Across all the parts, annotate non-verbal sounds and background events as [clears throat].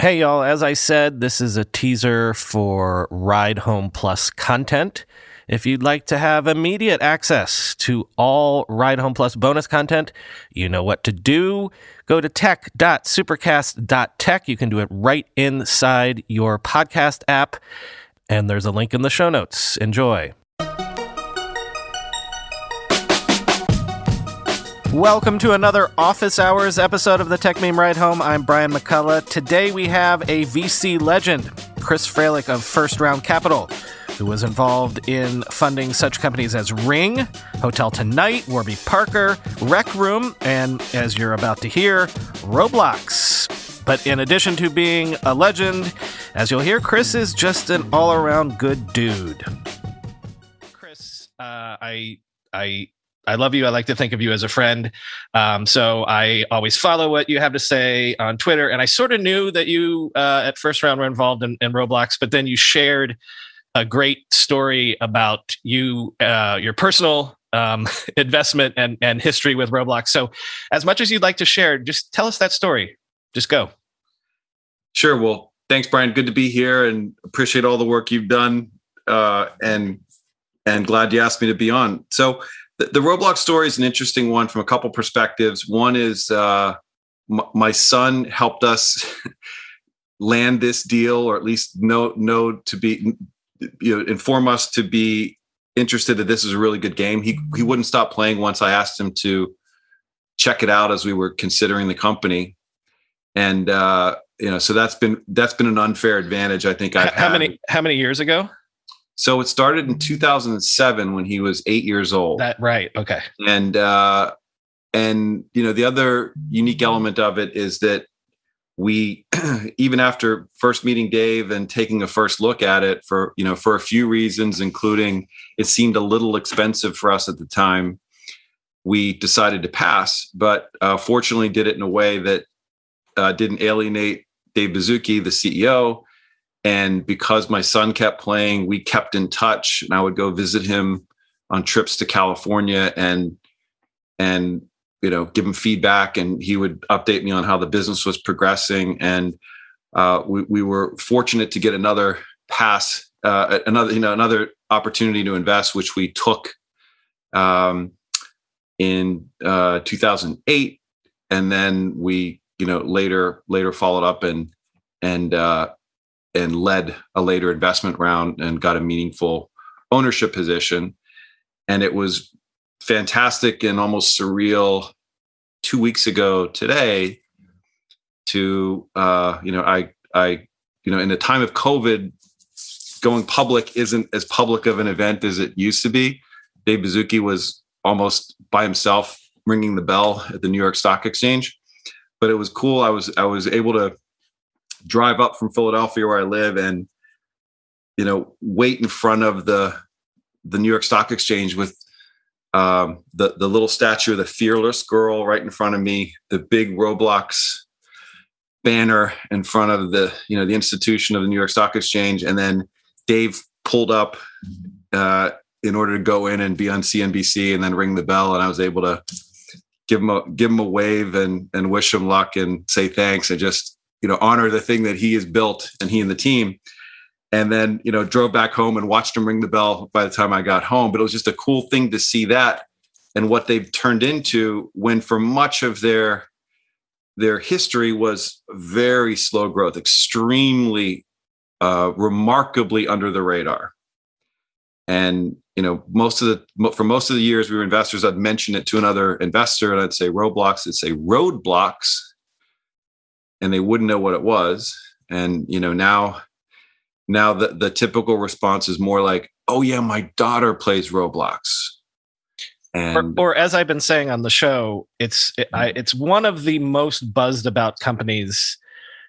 Hey, y'all. As I said, this is a teaser for Ride Home Plus content. If you'd like to have immediate access to all Ride Home Plus bonus content, you know what to do. Go to tech.supercast.tech. You can do it right inside your podcast app. And there's a link in the show notes. Enjoy. Welcome to another Office Hours episode of the Techmeme Ride Home. I'm Brian McCullough. Today we have a VC legend, Chris Fralic of First Round Capital, who was involved in funding such companies as Ring, Hotel Tonight, Warby Parker, Rec Room, and as you're about to hear, Roblox. But in addition to being a legend, as you'll hear, Chris is just an all around good dude. Chris, uh, I I I love you. I like to think of you as a friend. Um, so I always follow what you have to say on Twitter. And I sort of knew that you uh, at first round were involved in, in, Roblox, but then you shared a great story about you, uh, your personal um, [laughs] investment and, and history with Roblox. So as much as you'd like to share, just tell us that story. Just go. Sure. Well, thanks, Brian. Good to be here and appreciate all the work you've done. Uh, and and glad you asked me to be on. So the, the Roblox story is an interesting one from a couple perspectives. One is uh, m- my son helped us [laughs] land this deal, or at least know know to be you know inform us to be interested that this is a really good game. He he wouldn't stop playing once I asked him to check it out as we were considering the company, and uh, you know so that's been that's been an unfair advantage I think I've how had. many how many years ago? So it started in 2007 when he was eight years old. That right? Okay. And uh, and you know the other unique element of it is that we [clears throat] even after first meeting Dave and taking a first look at it for you know for a few reasons, including it seemed a little expensive for us at the time. We decided to pass, but uh, fortunately did it in a way that uh, didn't alienate Dave Baszucki, the CEO, and because my son kept playing, we kept in touch, and I would go visit him on trips to California and and you know give him feedback, and he would update me on how the business was progressing. And uh, we, we were fortunate to get another pass, uh, another you know another opportunity to invest, which we took um, in uh, 2008, and then we you know later later followed up and and uh, and led a later investment round and got a meaningful ownership position. And it was fantastic and almost surreal two weeks ago today to uh, you know I I you know in the time of COVID going public isn't as public of an event as it used to be. Dave Baszucki was almost by himself ringing the bell at the New York Stock Exchange. But it was cool. I was I was able to drive up from Philadelphia where I live and you know wait in front of the the New York Stock Exchange with um, the the little statue of the fearless girl right in front of me, the big Roblox banner in front of the you know the institution of the New York Stock Exchange, and then Dave pulled up uh, in order to go in and be on CNBC and then ring the bell, and I was able to give him a give him a wave and and wish him luck and say thanks. And just you know honor the thing that he has built and he and the team. And then you know drove back home and watched him ring the bell by the time i got home. But it was just a cool thing to see that and what they've turned into when for much of their their history was very slow growth extremely uh, remarkably under the radar. And you know most of the for most of the years we were investors i'd mention it to another investor and i'd say roblox it'd say roadblocks and they wouldn't know what it was. And you know now now the, the typical response is more like oh yeah my daughter plays roblox. And or, or as i've been saying on the show it's it, I, it's one of the most buzzed about companies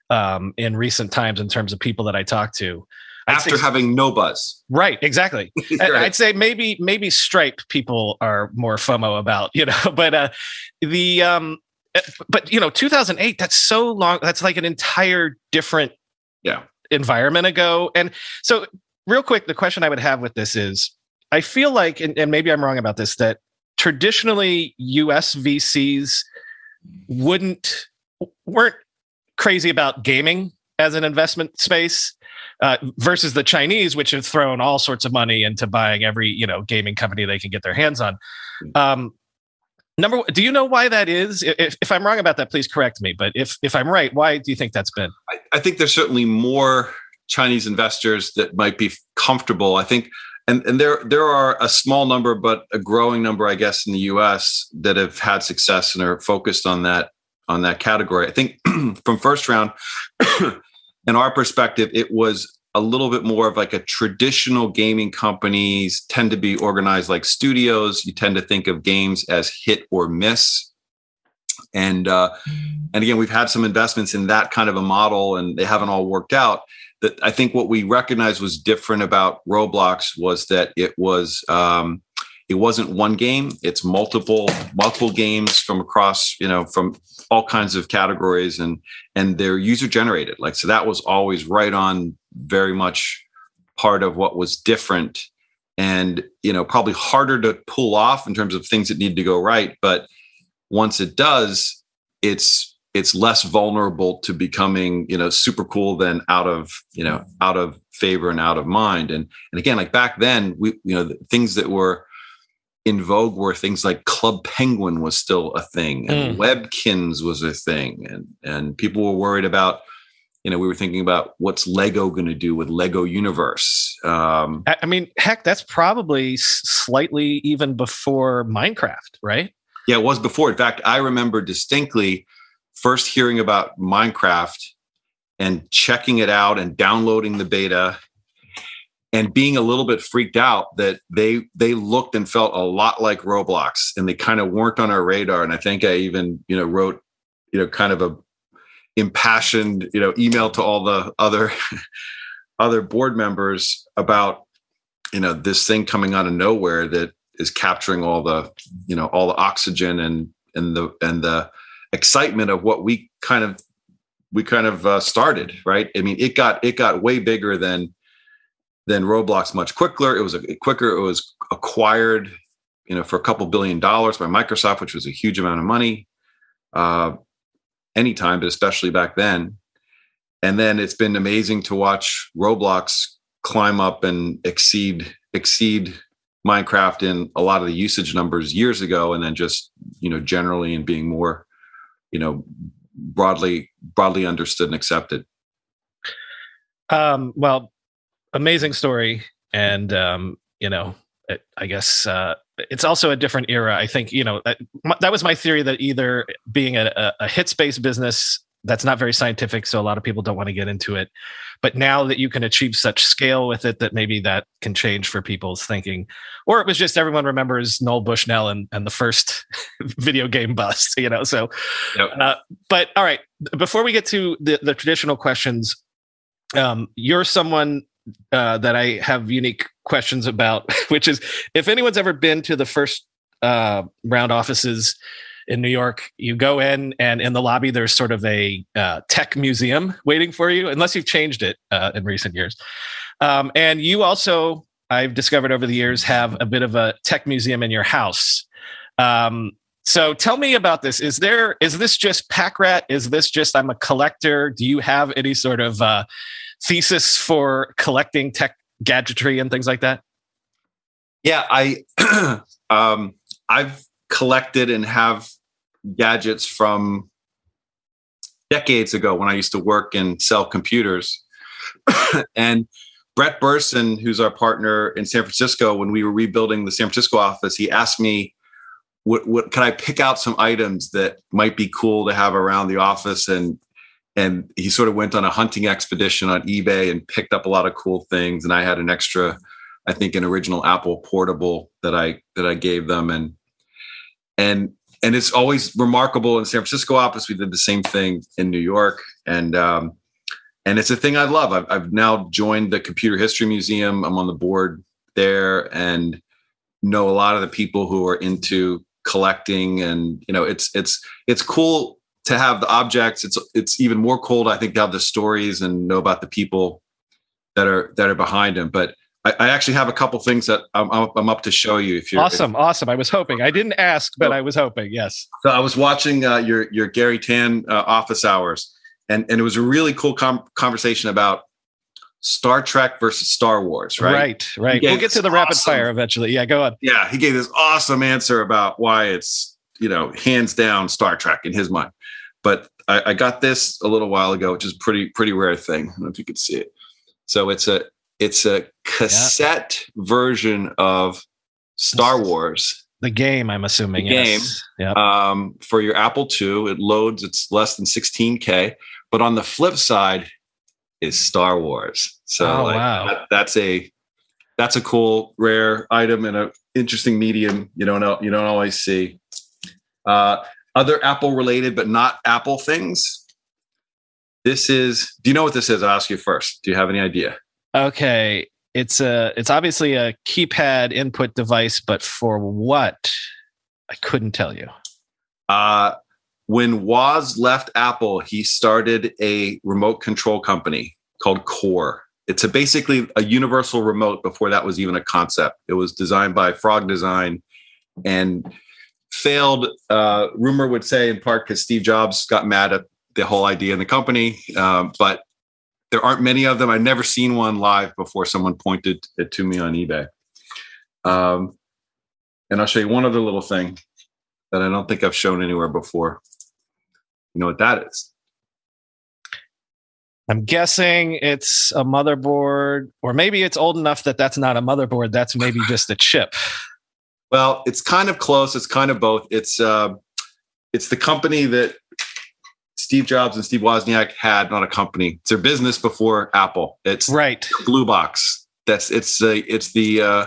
um, in recent times in terms of people that i talk to. I'd after say, having no buzz. Right exactly. [laughs] Right. i'd say maybe maybe stripe people are more fomo about [laughs] you know but uh the um but you know 2008 that's so long that's like an entire different yeah. environment ago. And so real quick the question i would have with this is i feel like and, and maybe i'm wrong about this that traditionally us vcs wouldn't weren't crazy about gaming as an investment space uh, versus the Chinese, which have thrown all sorts of money into buying every you know gaming company they can get their hands on. Um, number, do you know why that is? If, if I'm wrong about that, please correct me. But if if I'm right, why do you think that's been? I, I think there's certainly more Chinese investors that might be comfortable. I think and and there there are a small number, but a growing number, I guess, in the U.S. that have had success and are focused on that on that category. I think [clears throat] from first round, [clears throat] in our perspective, it was a little bit more of like a traditional gaming companies tend to be organized like studios. You tend to think of games as hit or miss. And uh, and again, we've had some investments in that kind of a model, and they haven't all worked out that I think what we recognized was different about Roblox was that it was um, it wasn't one game; it's multiple multiple games from across you know from all kinds of categories and and they're user generated. Like so, that was always right on, very much part of what was different and you know probably harder to pull off in terms of things that need to go right but once it does it's it's less vulnerable to becoming you know super cool than out of you know out of favor and out of mind and and again like back then we you know the things that were in vogue were things like club penguin was still a thing and mm. webkinz was a thing and and people were worried about you know we were thinking about what's lego going to do with lego universe um, i mean heck that's probably slightly even before minecraft right yeah it was before in fact i remember distinctly first hearing about Minecraft and checking it out and downloading the beta and being a little bit freaked out that they they looked and felt a lot like Roblox and they kind of weren't on our radar. And I think I even you know wrote you know kind of a impassioned you know email to all the other [laughs] other board members about you know this thing coming out of nowhere that is capturing all the you know all the oxygen and and the and the excitement of what we kind of we kind of uh, started right? I mean it got it got way bigger than than roblox much quicker. It was a quicker. It was acquired you know for a couple billion dollars by microsoft which was a huge amount of money uh anytime but especially back then. And then it's been amazing to watch roblox climb up and exceed exceed minecraft in a lot of the usage numbers years ago and then just you know generally and being more you know broadly broadly understood and accepted. Um, well amazing story and um, you know it, i guess uh, it's also a different era i think you know that, that was my theory that either being a, a hit space business that's not very scientific so a lot of people don't want to get into it but now that you can achieve such scale with it that maybe that can change for people's thinking or it was just everyone remembers Nolan Bushnell and, and the first [laughs] video game bust you know so yep. uh, but all right before we get to the, the traditional questions um, you're someone uh, that i have unique questions about [laughs] which is if anyone's ever been to the first uh, round offices in New York. You go in, and in the lobby, there's sort of a uh, tech museum waiting for you, unless you've changed it uh, in recent years. Um, and you also, I've discovered over the years, have a bit of a tech museum in your house. Um, so tell me about this. Is there is this just pack rat? Is this just I'm a collector? Do you have any sort of uh, thesis for collecting tech gadgetry and things like that? Yeah, I [clears throat] um, I've collected and have gadgets from decades ago when I used to work and sell computers. [clears throat] and Brett Berson, who's our partner in San Francisco, when we were rebuilding the San Francisco office, he asked me, what, what can I pick out some items that might be cool to have around the office? And and he sort of went on a hunting expedition on eBay and picked up a lot of cool things. And I had an extra, I think, an original Apple portable that I that I gave them. And and and it's always remarkable in San Francisco office. We did the same thing in New York, and um, and it's a thing I love. I've, I've now joined the Computer History Museum. I'm on the board there, and know a lot of the people who are into collecting. And you know, it's it's it's cool to have the objects. It's it's even more cool, I think, to have the stories and know about the people that are that are behind them. But I, I actually have a couple things that I'm, I'm up to show you. If you're awesome, if, awesome. I was hoping. I didn't ask, but I was hoping. Yes. So I was watching uh, your your Garry Tan uh, office hours, and and it was a really cool com- conversation about Star Trek versus Star Wars, right? Right, right. We'll get to the awesome, rapid fire eventually. Yeah, go on. Yeah, he gave this awesome answer about why it's you know hands down Star Trek in his mind. But I, I got this a little while ago, which is pretty pretty rare thing. I don't know if you could see it. So it's a it's a cassette yeah. version of Star Wars. The game, I'm assuming. The game. Yep. Um, for your Apple II, it loads. It's less than 16k. But on the flip side, is Star Wars. So oh, like, wow. that, that's a that's a cool rare item and an interesting medium you don't know you don't always see. Uh, other Apple related but not Apple things. This is. Do you know what this is? I'll ask you first. Do you have any idea? Okay, it's a. It's obviously a keypad input device, but for what? I couldn't tell you. Uh, when Woz left Apple, he started a remote control company called Core. It's a basically a universal remote before that was even a concept. It was designed by Frog Design and failed. Uh, rumor would say in part because Steve Jobs got mad at the whole idea in the company, um, but there aren't many of them. I've never seen one live before someone pointed it to me on eBay. Um, and I'll show you one other little thing that I don't think I've shown anywhere before. You know what that is? I'm guessing it's a motherboard, or maybe it's old enough that that's not a motherboard. That's maybe just a chip. Well, it's kind of close. It's kind of both. It's uh, it's the company that Steve Jobs and Steve Wozniak had, not a company. It's their business before Apple. It's right. Blue Box. That's it's uh, it's the uh,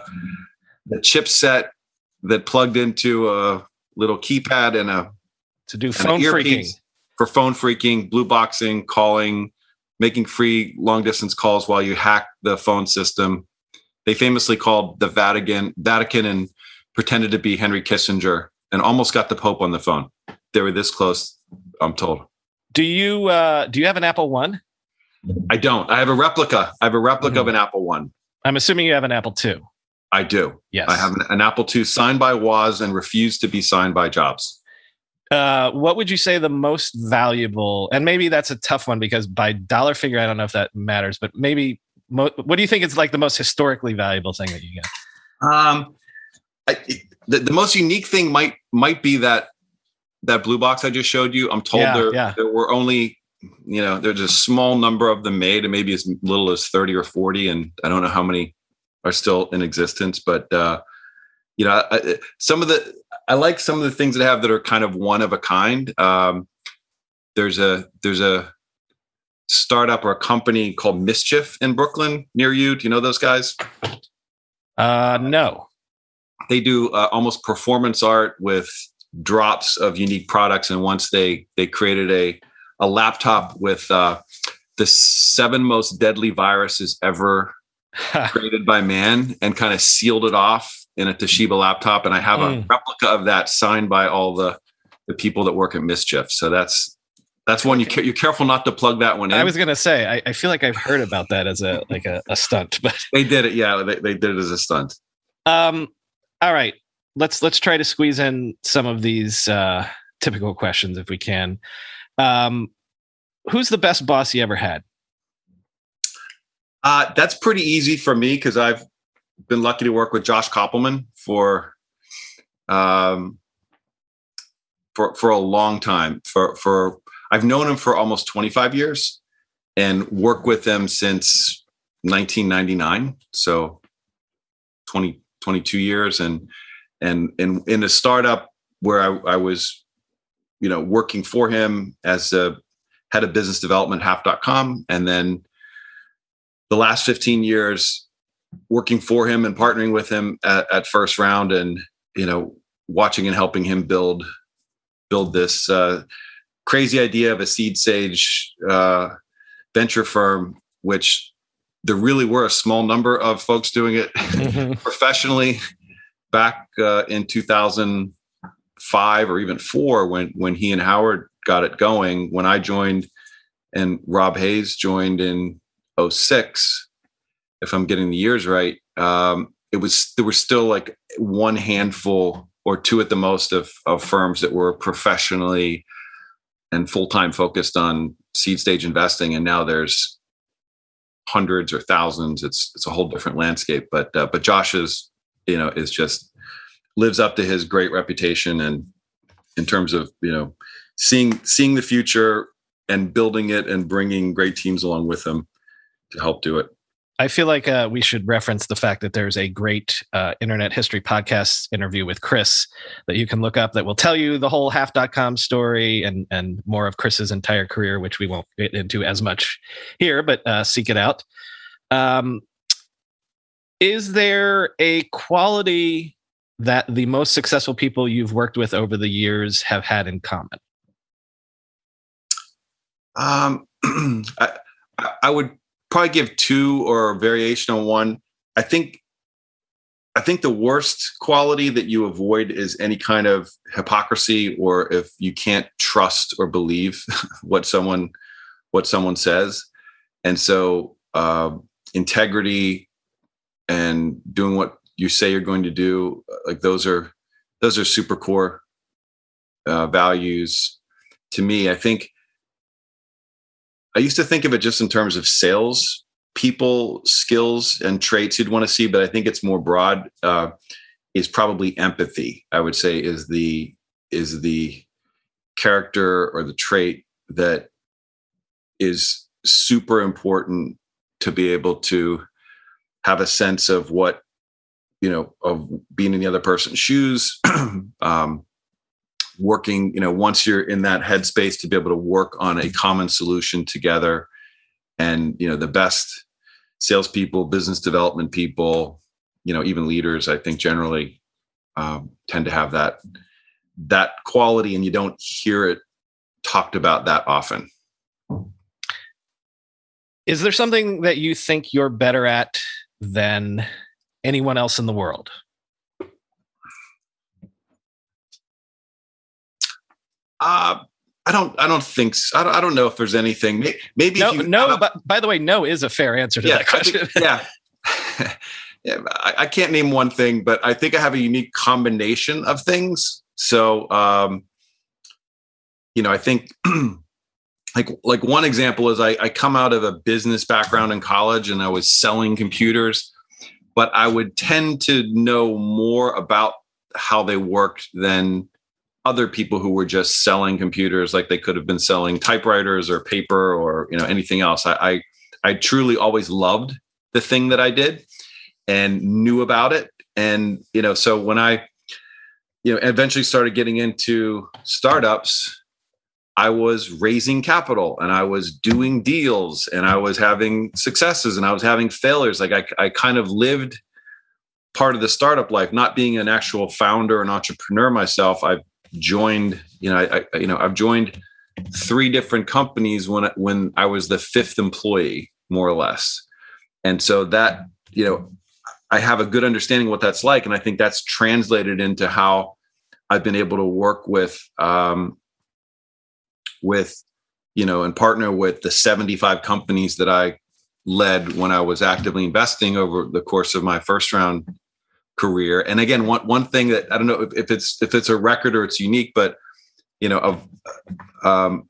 the chipset that plugged into a little keypad and a to do phone phreaking for phone phreaking, blue boxing, calling, making free long distance calls while you hack the phone system. They famously called the Vatican Vatican and pretended to be Henry Kissinger and almost got the Pope on the phone. They were this close, I'm told. Do you uh, do you have an Apple One? I don't. I have a replica. I have a replica mm-hmm. of an Apple One. I'm assuming you have an Apple Two. I do. Yes. I have an, an Apple II signed by Woz and refused to be signed by Jobs. Uh, what would you say the most valuable? And maybe that's a tough one because by dollar figure, I don't know if that matters. But maybe, mo- what do you think is like the most historically valuable thing that you get? Um, I, the, the most unique thing might might be that that blue box I just showed you. I'm told yeah, there yeah. there were only you know there's a small number of them made, and maybe as little as 30 or 40, and I don't know how many are still in existence. But uh, you know, I, some of the I like some of the things that have that are kind of one of a kind. Um, there's a there's a startup or a company called Mischief in Brooklyn near you. Do you know those guys? Uh, no. They do uh, almost performance art with drops of unique products, and once they they created a a laptop with uh, the seven most deadly viruses ever [laughs] created by man, and kind of sealed it off in a Toshiba laptop, and I have mm. a replica of that signed by all the the people that work at Mischief. So that's that's one you ca- you're careful not to plug that one in. I was gonna say I, I feel like I've heard about that as a like a, a stunt, [laughs] but they did it. Yeah, they, they did it as a stunt. Um. All right, let's let's try to squeeze in some of these uh, typical questions if we can. Um, who's the best boss you ever had? Uh, that's pretty easy for me because I've been lucky to work with Josh Kopelman for um, for for a long time. For for I've known him for almost 25 years and worked with him since 1999. So 20 22 years and and and in a startup where I, I was you know working for him as a head of business development half.com and then the last 15 years working for him and partnering with him at, at first round and you know watching and helping him build build this uh, crazy idea of a seed stage uh, venture firm which there really were a small number of folks doing it mm-hmm. [laughs] professionally back uh, in 2005 or even four when when he and howard got it going when i joined and rob hayes joined in 06 if I'm getting the years right, um, it was there were still like one handful or two at the most of of firms that were professionally and full time focused on seed stage investing, and now there's hundreds or thousands. It's it's a whole different landscape. But uh, but Josh is you know is just lives up to his great reputation and in terms of you know seeing seeing the future and building it and bringing great teams along with him to help do it. I feel like uh, we should reference the fact that there's a great uh, internet history podcast interview with Chris that you can look up that will tell you the whole half.com story and, and more of Chris's entire career, which we won't get into as much here, but uh, seek it out. Um, is there a quality that the most successful people you've worked with over the years have had in common? Um, [clears throat] I, I would probably give two or a variation on one. I think I think the worst quality that you avoid is any kind of hypocrisy or if you can't trust or believe [laughs] what someone what someone says. And so uh, integrity and doing what you say you're going to do, like those are those are super core uh, values to me. I think I used to think of it just in terms of sales people skills and traits you'd want to see, but I think it's more broad. Uh, is probably empathy. I would say is the is the character or the trait that is super important to be able to have a sense of what you know of being in the other person's shoes [clears throat] um, working you know once you're in that headspace to be able to work on a common solution together and you know the best salespeople business development people you know even leaders i think generally um, tend to have that that quality and you don't hear it talked about that often. Is there something that you think you're better at than anyone else in the world Uh, I don't. I don't think. So. I don't. I don't know if there's anything. Maybe no. You, no. But by the way, no is a fair answer to yeah, that question. Think, yeah. [laughs] [laughs] yeah. I, I, can't name one thing, but I think I have a unique combination of things. So, um, you know, I think [clears throat] like like one example is I, I come out of a business background in college, and I was selling computers, but I would tend to know more about how they worked than other people who were just selling computers like they could have been selling typewriters or paper or you know anything else. I, I i, truly always loved the thing that i did and knew about it. And you know so when i you know eventually started getting into startups i was raising capital and i was doing deals and i was having successes and i was having failures. Like i, I kind of lived part of the startup life not being an actual founder and entrepreneur myself. I've joined, you know, I, I, you know, I've joined three different companies when when I was the fifth employee, more or less, and so that you know, I have a good understanding what that's like, and I think that's translated into how I've been able to work with um, with you know and partner with the 75 companies that I led when I was actively investing over the course of my first round career. And again, one one thing that I don't know if, if it's if it's a record or it's unique, but you know, of um,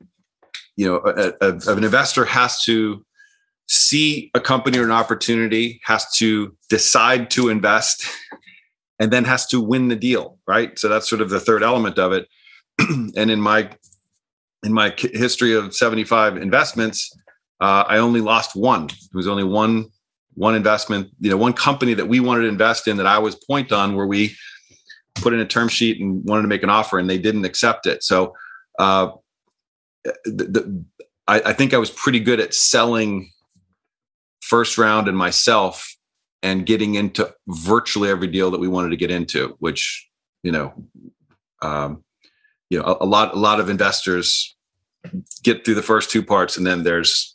you know, a, a, an investor has to see a company or an opportunity, has to decide to invest, [laughs] and then has to win the deal, right? So that's sort of the third element of it. [clears throat] and in my in my history of 75 investments, uh, I only lost one. It was only one one investment, you know, one company that we wanted to invest in that I was point on where we put in a term sheet and wanted to make an offer and they didn't accept it. So uh, the, the, I, I think I was pretty good at selling first round and myself and getting into virtually every deal that we wanted to get into, which, you know, um, you know, a, a lot, a lot of investors get through the first two parts and then there's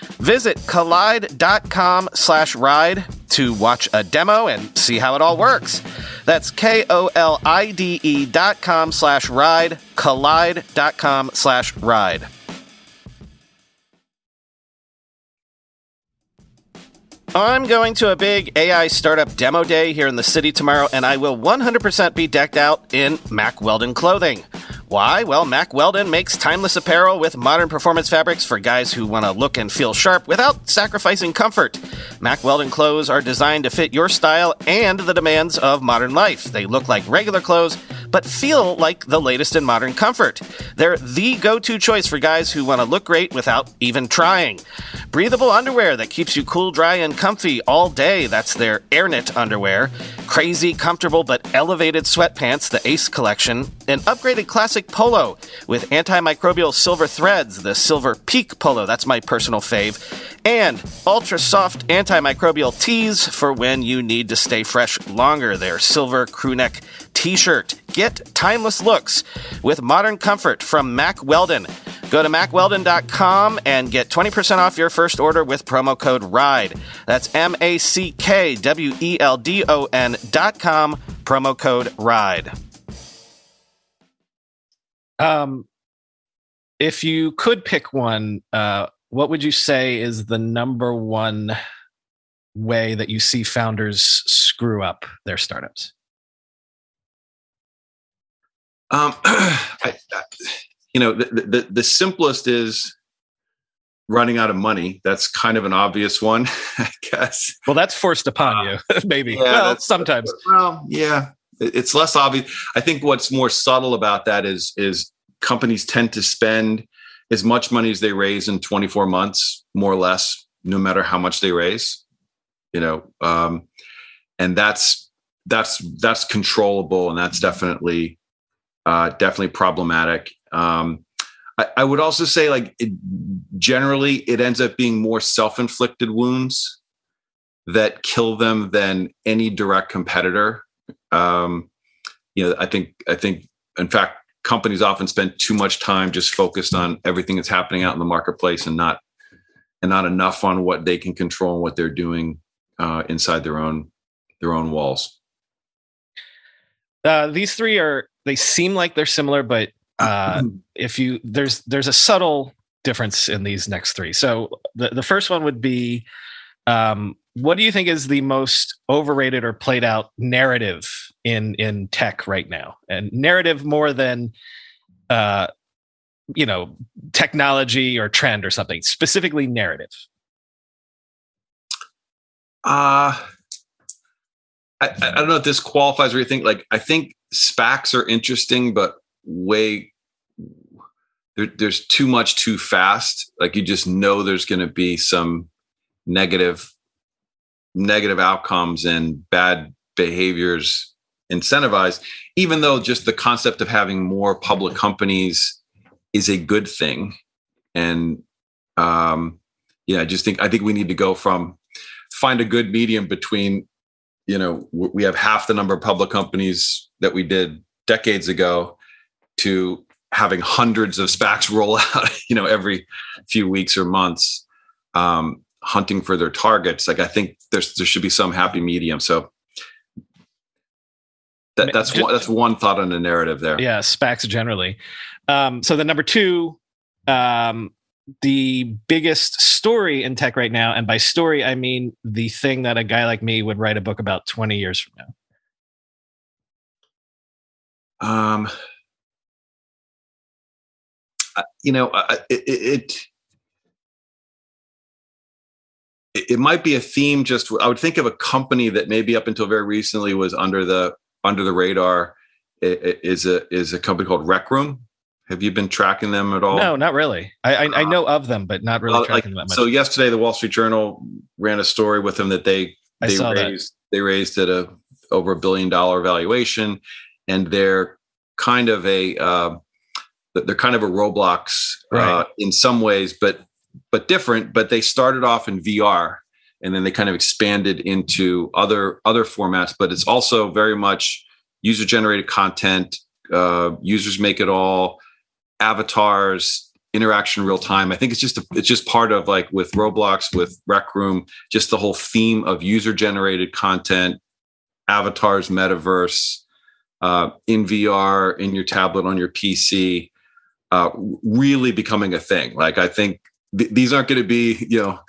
Visit kolide.com slash ride to watch a demo and see how it all works. That's K-O-L-I-D-E dot com slash ride, kolide.com slash ride. I'm going to a big AI startup demo day here in the city tomorrow, and I will 100% be decked out in Mack Weldon clothing. Why? Well, Mack Weldon makes timeless apparel with modern performance fabrics for guys who want to look and feel sharp without sacrificing comfort. Mack Weldon clothes are designed to fit your style and the demands of modern life. They look like regular clothes, but feel like the latest in modern comfort. They're the go to choice for guys who want to look great without even trying. Breathable underwear that keeps you cool, dry, and comfy all day. That's their AirKnit underwear. Crazy, comfortable, but elevated sweatpants, the Ace collection. An upgraded classic polo with antimicrobial silver threads, the Silver Peak polo. That's my personal fave. And ultra soft antimicrobial tees for when you need to stay fresh longer. Their silver crewneck t shirt. Get timeless looks with modern comfort from Mack Weldon. Go to mackweldon.com and get 20% off your first order with promo code RIDE. That's M A C K W E L D O N.com, promo code RIDE. Um, if you could pick one, uh, what would you say is the number one way that you see founders screw up their startups? Um, [clears throat] I, I, you know, the, the, the simplest is running out of money. That's kind of an obvious one, [laughs] I guess. Well, that's forced upon uh, you, [laughs] maybe. Yeah, well, sometimes. Well, yeah, it's less obvious. I think what's more subtle about that is is companies tend to spend as much money as they raise in 24 months, more or less, no matter how much they raise. You know, um, and that's that's that's controllable, and that's definitely uh, definitely problematic. Um, I, I, would also say, like, it, generally, it ends up being more self-inflicted wounds that kill them than any direct competitor. Um, you know, I think, I think, in fact, companies often spend too much time just focused on everything that's happening out in the marketplace and not, and not enough on what they can control and what they're doing uh, inside their own, their own walls. Uh, these three are they seem like they're similar, but uh, [clears throat] if you there's there's a subtle difference in these next three. So the the first one would be, um, what do you think is the most overrated or played out narrative in in tech right now? And narrative more than, uh, you know, technology or trend or something. Specifically, narrative. Uh I, I don't know if this qualifies or you think like I think SPACs are interesting, but way there, there's too much too fast. Like you just know there's going to be some negative negative outcomes and bad behaviors incentivized, even though just the concept of having more public companies is a good thing. And um, yeah, I just think I think we need to go from find a good medium between you know we have half the number of public companies that we did decades ago to having hundreds of SPACs [laughs] roll out, you know, every few weeks or months, um, hunting for their targets. Like I think there's there should be some happy medium. So that, that's one that's one thought on the narrative there. Yeah, SPACs generally. Um, so the number two, um, the biggest story in tech right now, and by story I mean the thing that a guy like me would write a book about 20 years from now. Um, you know, it, it it, it might be a theme. Just I would think of a company that maybe up until very recently was under the under the radar. Is a is a company called Rec Room. Have you been tracking them at all? No, not really. I I, I know of them, but not really uh, tracking like, them. So yesterday, the Wall Street Journal ran a story with them that they they raised that. they raised at a over a billion dollar valuation, and they're kind of a uh, they're kind of a Roblox uh, right. uh, in some ways, but but different. But they started off in VR, and then they kind of expanded into other other formats. But it's also very much user generated content. Uh, users make it all. Avatars, interaction real time. I think it's just a, it's just part of like with Roblox, with Rec Room, just the whole theme of user generated content, avatars, metaverse, uh, in VR, in your tablet, on your PC uh, really becoming a thing. Like I think th- these aren't going to be, you know,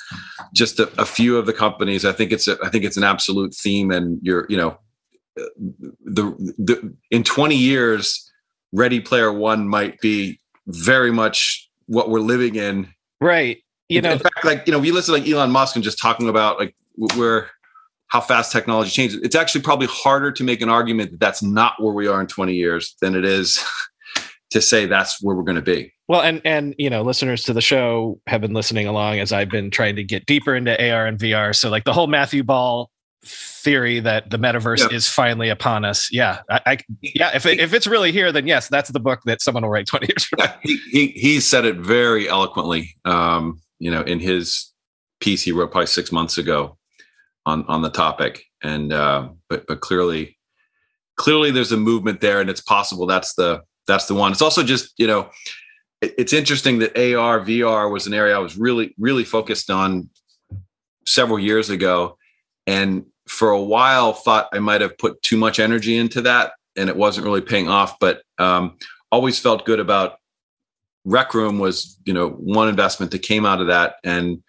just a, a, few of the companies. I think it's a, I think it's an absolute theme, and you're, you know, uh, the, the in 20 years, Ready Player One might be very much what we're living in. Right. You know, in fact, like you know, we listen to like Elon Musk and just talking about like where how fast technology changes. It's actually probably harder to make an argument that that's not where we are in 20 years than it is to say that's where we're going to be. Well, and and you know, listeners to the show have been listening along as I've been trying to get deeper into AR and VR. So, like the whole Matthew Ball theory that the metaverse is finally upon us. Yeah, I, I yeah. If it, if it's really here, then yes, that's the book that someone will write twenty years from now. He, he, he said it very eloquently. Um, you know, in his piece he wrote probably six months ago on on the topic, and uh, but but clearly, clearly there's a movement there, and it's possible that's the that's the one. It's also just you know, it, it's interesting that AR VR was an area I was really really focused on several years ago, and for a while thought I might have put too much energy into that, and it wasn't really paying off. But um, always felt good about Rec Room was you know one investment that came out of that, and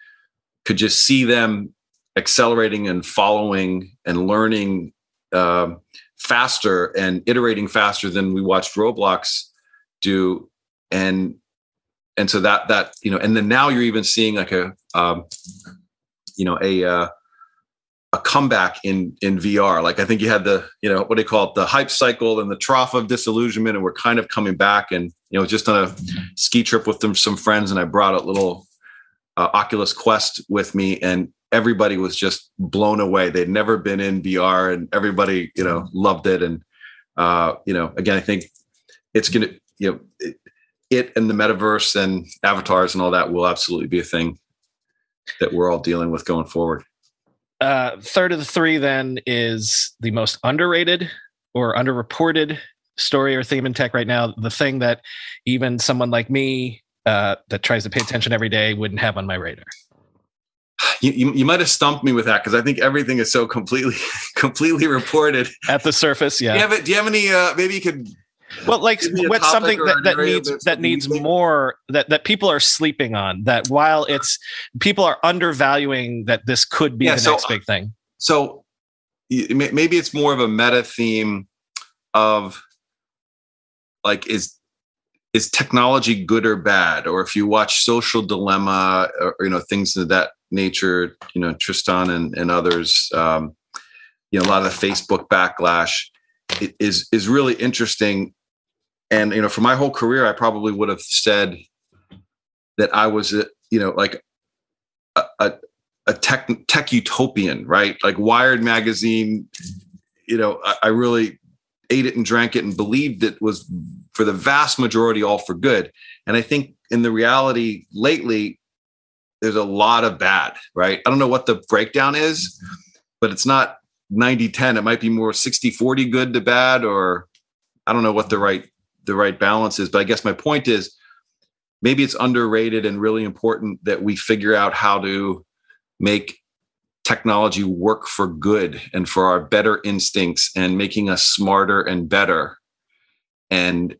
could just see them accelerating and following and learning um, faster and iterating faster than we watched Roblox do. And and so that that you know, and then now you're even seeing like a um, you know a uh, a comeback in in VR. Like I think you had the you know what do you call it the hype cycle and the trough of disillusionment, and we're kind of coming back. And you know, just on a ski trip with them, some friends, and I brought a little uh, Oculus Quest with me, and everybody was just blown away. They'd never been in VR, and everybody, you know, loved it. And uh, you know, again, I think it's gonna, you know, it, it and the metaverse and avatars and all that will absolutely be a thing that we're all dealing with going forward. Uh, third of the three then is the most underrated or underreported story or theme in tech right now. The thing that even someone like me uh, that tries to pay attention every day wouldn't have on my radar you, you, you might have stumped me with that because I think everything is so completely [laughs] completely reported at the surface. Yeah. Do you have, do you have any? Uh, maybe you could. Well, like what's something that, that needs that needs more that that people are sleeping on. That while it's people are undervaluing that this could be yeah, the so, next big thing. So maybe it's more of a meta theme of like is is technology good or bad or if you watch social dilemma or, you know things that nature, you know, Tristan and, and others, um, you know, a lot of the Facebook backlash is is really interesting. And you know, for my whole career, I probably would have said that I was, a, you know, like a, a, a tech tech utopian, right? Like Wired magazine, you know, I, I really ate it and drank it and believed it was for the vast majority all for good. And I think in the reality lately, there's a lot of bad, right? I don't know what the breakdown is, but it's not 90 10. It might be more 60 40 good to bad, or I don't know what the right the right balance is. But I guess my point is maybe it's underrated and really important that we figure out how to make technology work for good and for our better instincts and making us smarter and better. And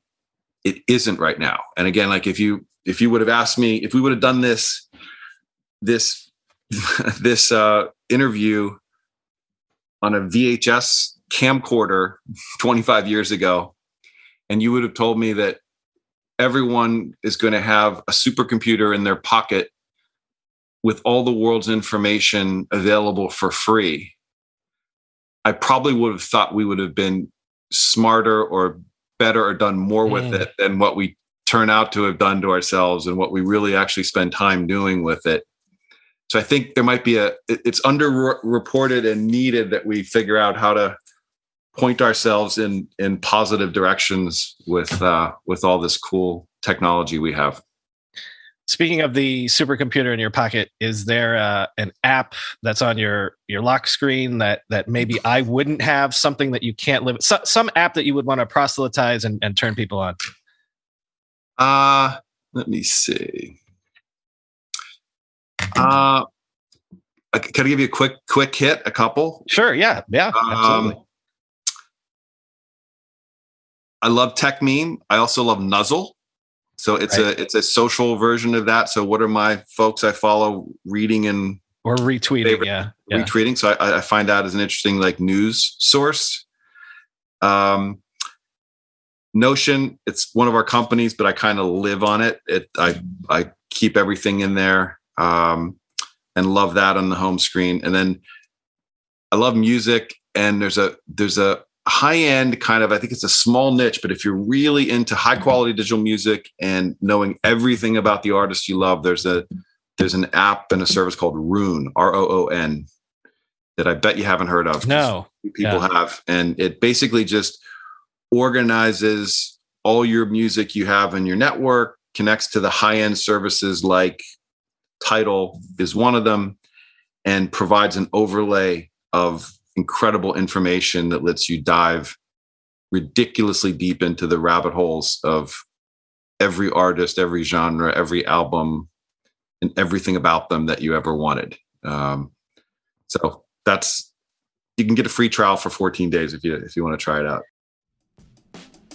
it isn't right now. And again, like if you if you would have asked me if we would have done this this [laughs] this uh, interview on a VHS camcorder [laughs] 25 years ago, and you would have told me that everyone is going to have a supercomputer in their pocket with all the world's information available for free, I probably would have thought we would have been smarter or better or done more with mm. it than what we turn out to have done to ourselves and what we really actually spend time doing with it. So I think there might be a it's underreported and needed that we figure out how to point ourselves in in positive directions with uh, with all this cool technology we have. Speaking of the supercomputer in your pocket, is there uh, an app that's on your your lock screen that that maybe I wouldn't have something that you can't live so, some app that you would want to proselytize and, and turn people on? Uh let me see. Uh can I give you a quick quick hit? A couple? Sure. Yeah. Yeah. Um, absolutely. I love Techmeme. I also love Nuzzle. So it's right. a it's a social version of that. So what are my folks I follow reading and or retweeting? Yeah, yeah, retweeting. So I, I, find that as an interesting like news source. Um, Notion, it's one of our companies, but I kind of live on it. It I I keep everything in there um, and love that on the home screen. And then I love music, and there's a there's a high end kind of i think it's a small niche but if you're really into high quality digital music and knowing everything about the artist you love there's a there's an app and a service called Roon r-o-o-n that i bet you haven't heard of no people yeah. have and it basically just organizes all your music you have in your network connects to the high end services like Tidal is one of them and provides an overlay of incredible information that lets you dive ridiculously deep into the rabbit holes of every artist, every genre, every album, and everything about them that you ever wanted. Um, so that's you can get a free trial for 14 days if you if you want to try it out.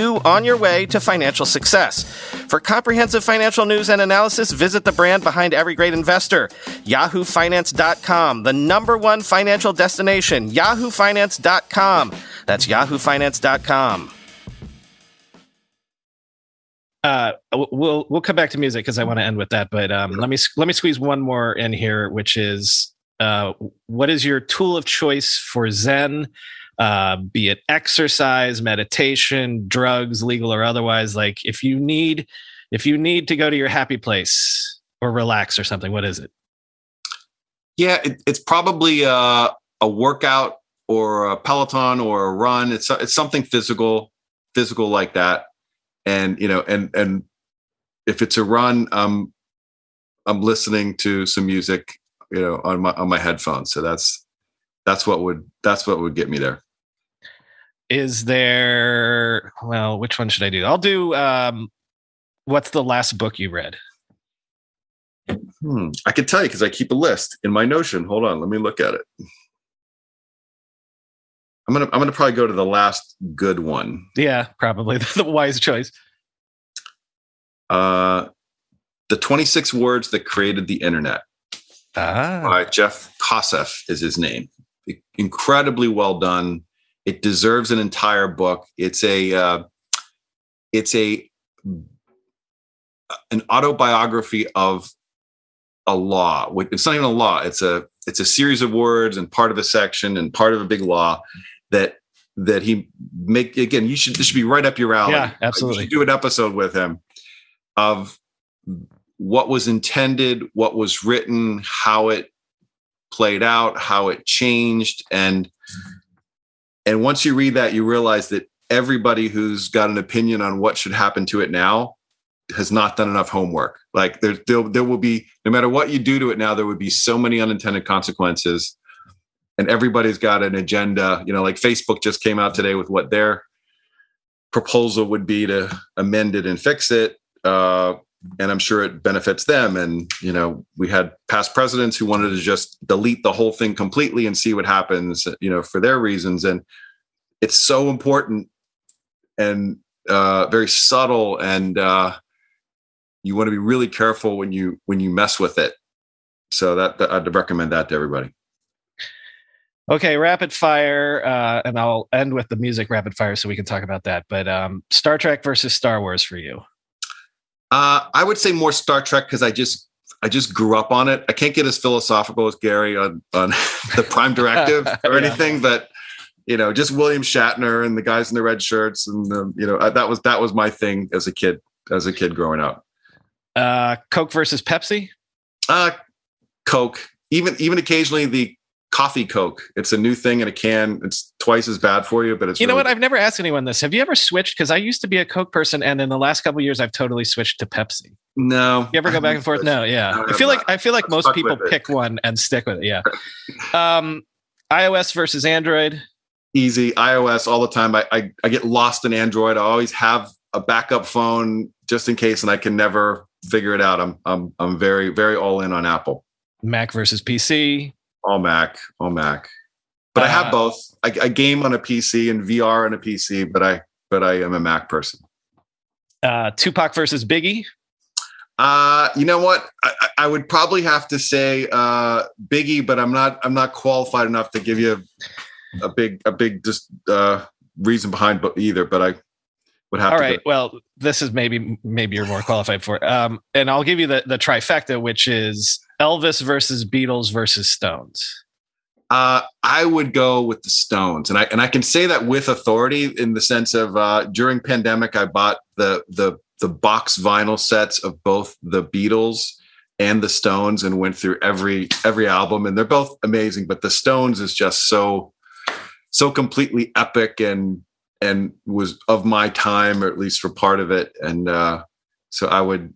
you on your way to financial success. For comprehensive financial news and analysis, visit the brand behind every great investor, yahoofinance.com, the number one financial destination, yahoofinance.com. That's yahoofinance.com. Uh, we'll we'll come back to music because I want to end with that. But um, let me let me squeeze one more in here, which is uh, what is your tool of choice for Zen? Uh, be it exercise, meditation, drugs, legal or otherwise. Like if you need, if you need to go to your happy place or relax or something, what is it? Yeah, it, it's probably a, uh, a workout or a Peloton or a run. It's it's something physical, physical like that. And you know, and and if it's a run, um, I'm listening to some music, you know, on my on my headphones. So that's that's what would that's what would get me there is there well which one should i do? I'll do um what's the last book you read? Hmm. i can tell you because i keep a list in my notion. Hold on let me look at it. I'm gonna i'm gonna probably go to the last good one. Yeah probably [laughs] the wise choice. Uh the 26 words that created the internet ah. by jeff kosseff is his name. Incredibly well done it deserves an entire book. It's a uh, it's a an autobiography of a law. It's not even a law. It's a it's a series of words and part of a section and part of a big law that that he make again. You should this should be right up your alley. Yeah, absolutely. do an episode with him of what was intended, what was written, how it played out, how it changed, and and once you read that, you realize that everybody who's got an opinion on what should happen to it now has not done enough homework. Like there, there, there will be, no matter what you do to it now, there would be so many unintended consequences. And everybody's got an agenda. You know, like Facebook just came out today with what their proposal would be to amend it and fix it. Uh, and I'm sure it benefits them. And you know, we had past presidents who wanted to just delete the whole thing completely and see what happens. You know, for their reasons. And it's so important and uh, very subtle, and uh, you want to be really careful when you when you mess with it. So that, that I'd recommend that to everybody. Okay, rapid fire, uh, and I'll end with the music rapid fire so we can talk about that. But um, Star Trek versus Star Wars for you. Uh, I would say more Star Trek because I just I just grew up on it. I can't get as philosophical as Garry on on [laughs] the Prime Directive [laughs] or yeah. anything, but you know, just William Shatner and the guys in the red shirts, and the, you know that was that was my thing as a kid as a kid growing up. Uh, Coke versus Pepsi. Uh, Coke. Even even occasionally the coffee Coke. It's a new thing in a can. It's twice as bad for you, but it's you really know what? I've never asked anyone this. Have you ever switched? Because I used to be a Coke person, and in the last couple years, I've totally switched to Pepsi. No. You ever go back and forth? No. Yeah. No, I feel like I feel like most people pick one and stick with it. Yeah. [laughs] um, iOS versus Android. Easy iOS all the time. I, I I get lost in Android. I always have a backup phone just in case, and I can never figure it out. I'm I'm I'm very very all in on Apple. Mac versus PC. All Mac, all Mac. But uh, I have uh, both. I, I, game on a PC and VR on a PC, but I but I am a Mac person. Uh, Tupac versus Biggie. Uh, you know what? I, I would probably have to say uh, Biggie, but I'm not. I'm not qualified enough to give you a, a big, a big just uh, reason behind either. But I would have. All right. Go. Well, this is maybe maybe you're more qualified for. It. Um, and I'll give you the the trifecta, which is Elvis versus Beatles versus Stones. Uh, I would go with the Stones, and I and I can say that with authority in the sense of uh, during pandemic, I bought the the the box vinyl sets of both the Beatles and the Stones, and went through every every album, and they're both amazing. But the Stones is just so so completely epic and and was of my time, or at least for part of it. And uh, so I would,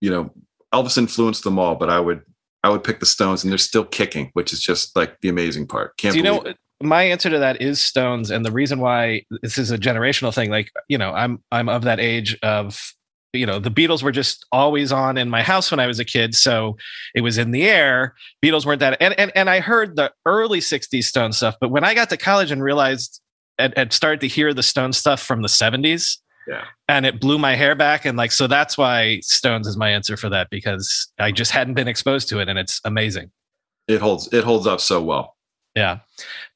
you know, Elvis influenced them all, but I would I would pick the Stones, and they're still kicking, which is just like the amazing part. Can't you know? It. My answer to that is Stones, and the reason why this is a generational thing. Like you know, I'm I'm of that age of you know the Beatles were just always on in my house when I was a kid, so it was in the air. Beatles weren't that, and and and I heard the early '60s Stone stuff, but when I got to college and realized and, and started to hear the Stone stuff from the '70s, yeah. And it blew my hair back. And like, so that's why Stones is my answer for that because I just hadn't been exposed to it and it's amazing. It holds, it holds up so well. Yeah.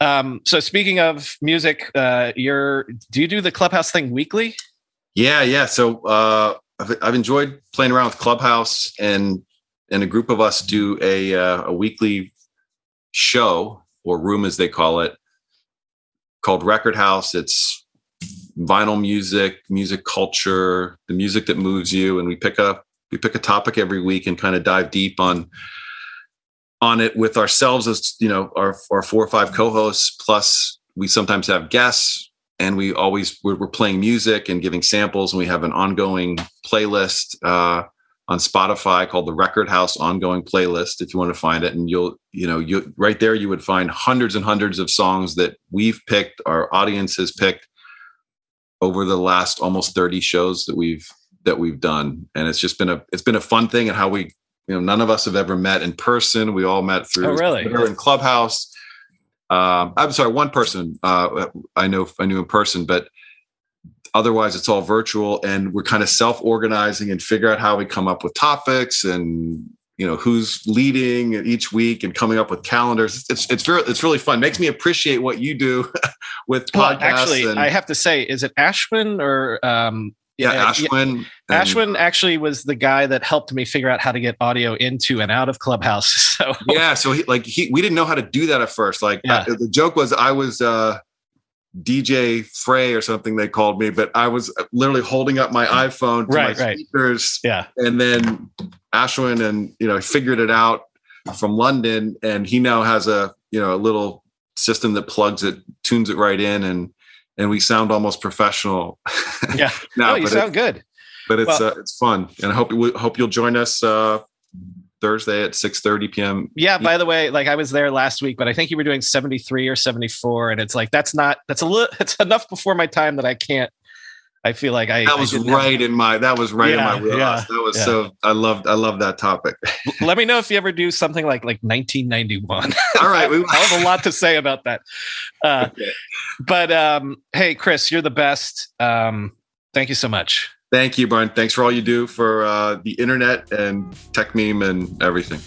Um, so speaking of music, uh, you're, do you do the clubhouse thing weekly? Yeah. Yeah. So, uh, I've, I've enjoyed playing around with clubhouse and, and a group of us do a, uh, a weekly show or room as they call it called record house. It's vinyl music, music culture, the music that moves you, and we pick up we pick a topic every week and kind of dive deep on on it with ourselves as you know our our four or five co-hosts. Plus, we sometimes have guests, and we always we're, we're playing music and giving samples, and we have an ongoing playlist. Uh, on Spotify called the Record House ongoing playlist if you want to find it and you'll you know you right there you would find hundreds and hundreds of songs that we've picked our audience has picked over the last almost 30 shows that we've that we've done. And it's just been a it's been a fun thing and how we you know none of us have ever met in person. We all met through oh, really? Twitter and clubhouse. Um, i'm sorry one person uh, i know i knew in person but otherwise it's all virtual and we're kind of self-organizing and figure out how we come up with topics and you know who's leading each week and coming up with calendars. It's it's very it's really fun. Makes me appreciate what you do [laughs] with podcasts well, actually and, i have to say is it ashwin or um yeah uh, ashwin yeah, ashwin actually was the guy that helped me figure out how to get audio into and out of clubhouse [laughs] so yeah so he like he we didn't know how to do that at first. Like yeah. I, the joke was i was uh DJ Frey or something they called me, but I was literally holding up my iPhone to right, my speakers. Right. Yeah. And then Ashwin and you know figured it out from London, and he now has a you know a little system that plugs it tunes it right in, and and we sound almost professional. Yeah, [laughs] now, no, you sound it, good. But it's Well- uh, it's fun, and I hope we hope you'll join us uh, Thursday at six thirty p.m. Yeah. By the way, like I was there last week, but I think you were doing seventy three or seventy four, and it's like that's not that's a little [laughs] it's enough before my time that I can't. I feel like I That was have- right in my that was right Yeah, in my wheelhouse. yeah, that was yeah. so I loved I love that topic. [laughs] Let me know if you ever do something like like 1991. [laughs] All right, we, I have a lot to say about that. Uh, Okay. But um, hey, Chris, you're the best. Um, thank you so much. Thank you, Brian. Thanks for all you do for uh, the internet and Techmeme and everything.